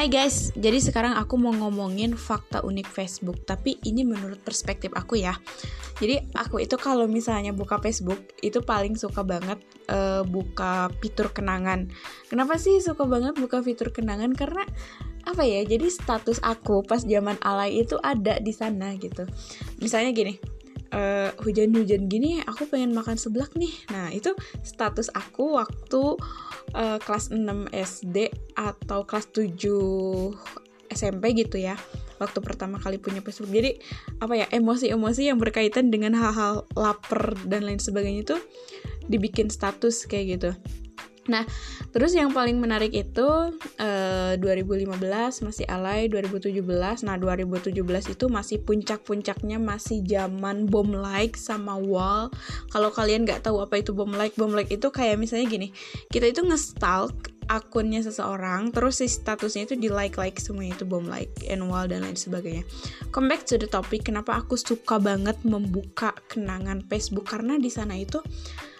Hai guys, jadi sekarang aku mau ngomongin fakta unik Facebook, tapi ini menurut perspektif aku ya. Jadi aku itu kalau misalnya buka Facebook itu paling suka banget uh, buka fitur kenangan. Kenapa sih suka banget buka fitur kenangan? Karena apa ya? Jadi status aku pas zaman alay itu ada di sana gitu. Misalnya gini, uh, hujan-hujan gini aku pengen makan seblak nih. Nah, itu status aku waktu uh, kelas 6 SD atau kelas 7 SMP gitu ya waktu pertama kali punya Facebook jadi apa ya emosi-emosi yang berkaitan dengan hal-hal lapar dan lain sebagainya itu dibikin status kayak gitu Nah, terus yang paling menarik itu eh, 2015 masih alay, 2017. Nah, 2017 itu masih puncak-puncaknya masih zaman bom like sama wall. Kalau kalian nggak tahu apa itu bom like, bom like itu kayak misalnya gini, kita itu ngestalk akunnya seseorang terus si statusnya itu di like like semua itu bom like and wall dan lain sebagainya come back to the topic kenapa aku suka banget membuka kenangan Facebook karena di sana itu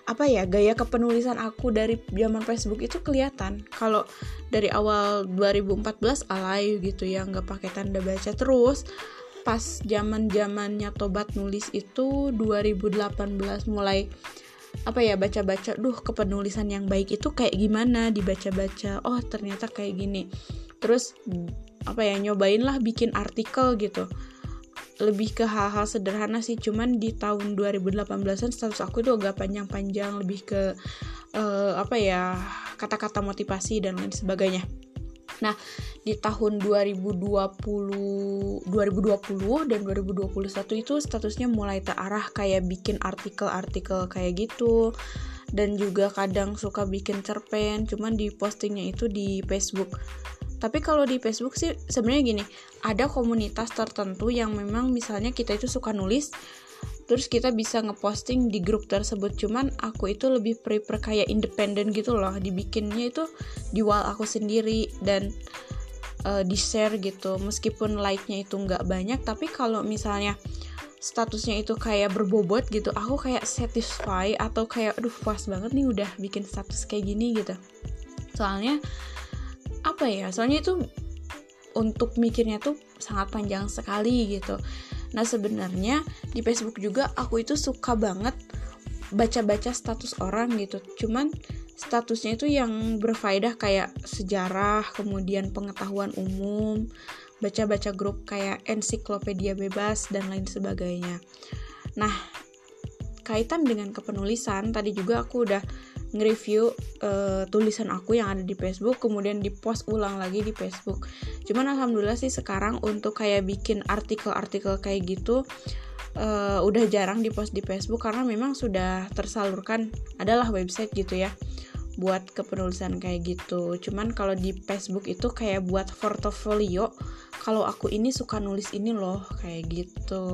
apa ya gaya kepenulisan aku dari zaman Facebook itu kelihatan. Kalau dari awal 2014 alay gitu ya nggak pakai tanda baca. Terus pas zaman zamannya tobat nulis itu 2018 mulai apa ya baca-baca duh kepenulisan yang baik itu kayak gimana? Dibaca-baca oh ternyata kayak gini. Terus apa ya nyobain lah bikin artikel gitu lebih ke hal-hal sederhana sih. Cuman di tahun 2018an status aku itu agak panjang-panjang lebih ke uh, apa ya kata-kata motivasi dan lain sebagainya. Nah, di tahun 2020 2020 dan 2021 itu statusnya mulai terarah kayak bikin artikel-artikel kayak gitu. Dan juga kadang suka bikin cerpen cuman di postingnya itu di Facebook tapi kalau di Facebook sih sebenarnya gini, ada komunitas tertentu yang memang misalnya kita itu suka nulis terus kita bisa ngeposting di grup tersebut. Cuman aku itu lebih prefer kayak independen gitu loh dibikinnya itu di wall aku sendiri dan uh, di share gitu. Meskipun like-nya itu nggak banyak tapi kalau misalnya statusnya itu kayak berbobot gitu aku kayak satisfy atau kayak aduh puas banget nih udah bikin status kayak gini gitu. Soalnya apa ya soalnya itu untuk mikirnya tuh sangat panjang sekali gitu. Nah sebenarnya di Facebook juga aku itu suka banget baca-baca status orang gitu. Cuman statusnya itu yang berfaedah kayak sejarah kemudian pengetahuan umum baca-baca grup kayak ensiklopedia bebas dan lain sebagainya. Nah kaitan dengan kepenulisan tadi juga aku udah nge-review uh, tulisan aku yang ada di Facebook kemudian di-post ulang lagi di Facebook. Cuman alhamdulillah sih sekarang untuk kayak bikin artikel-artikel kayak gitu uh, udah jarang di-post di Facebook karena memang sudah tersalurkan adalah website gitu ya buat kepenulisan kayak gitu. Cuman kalau di Facebook itu kayak buat portofolio kalau aku ini suka nulis ini loh kayak gitu.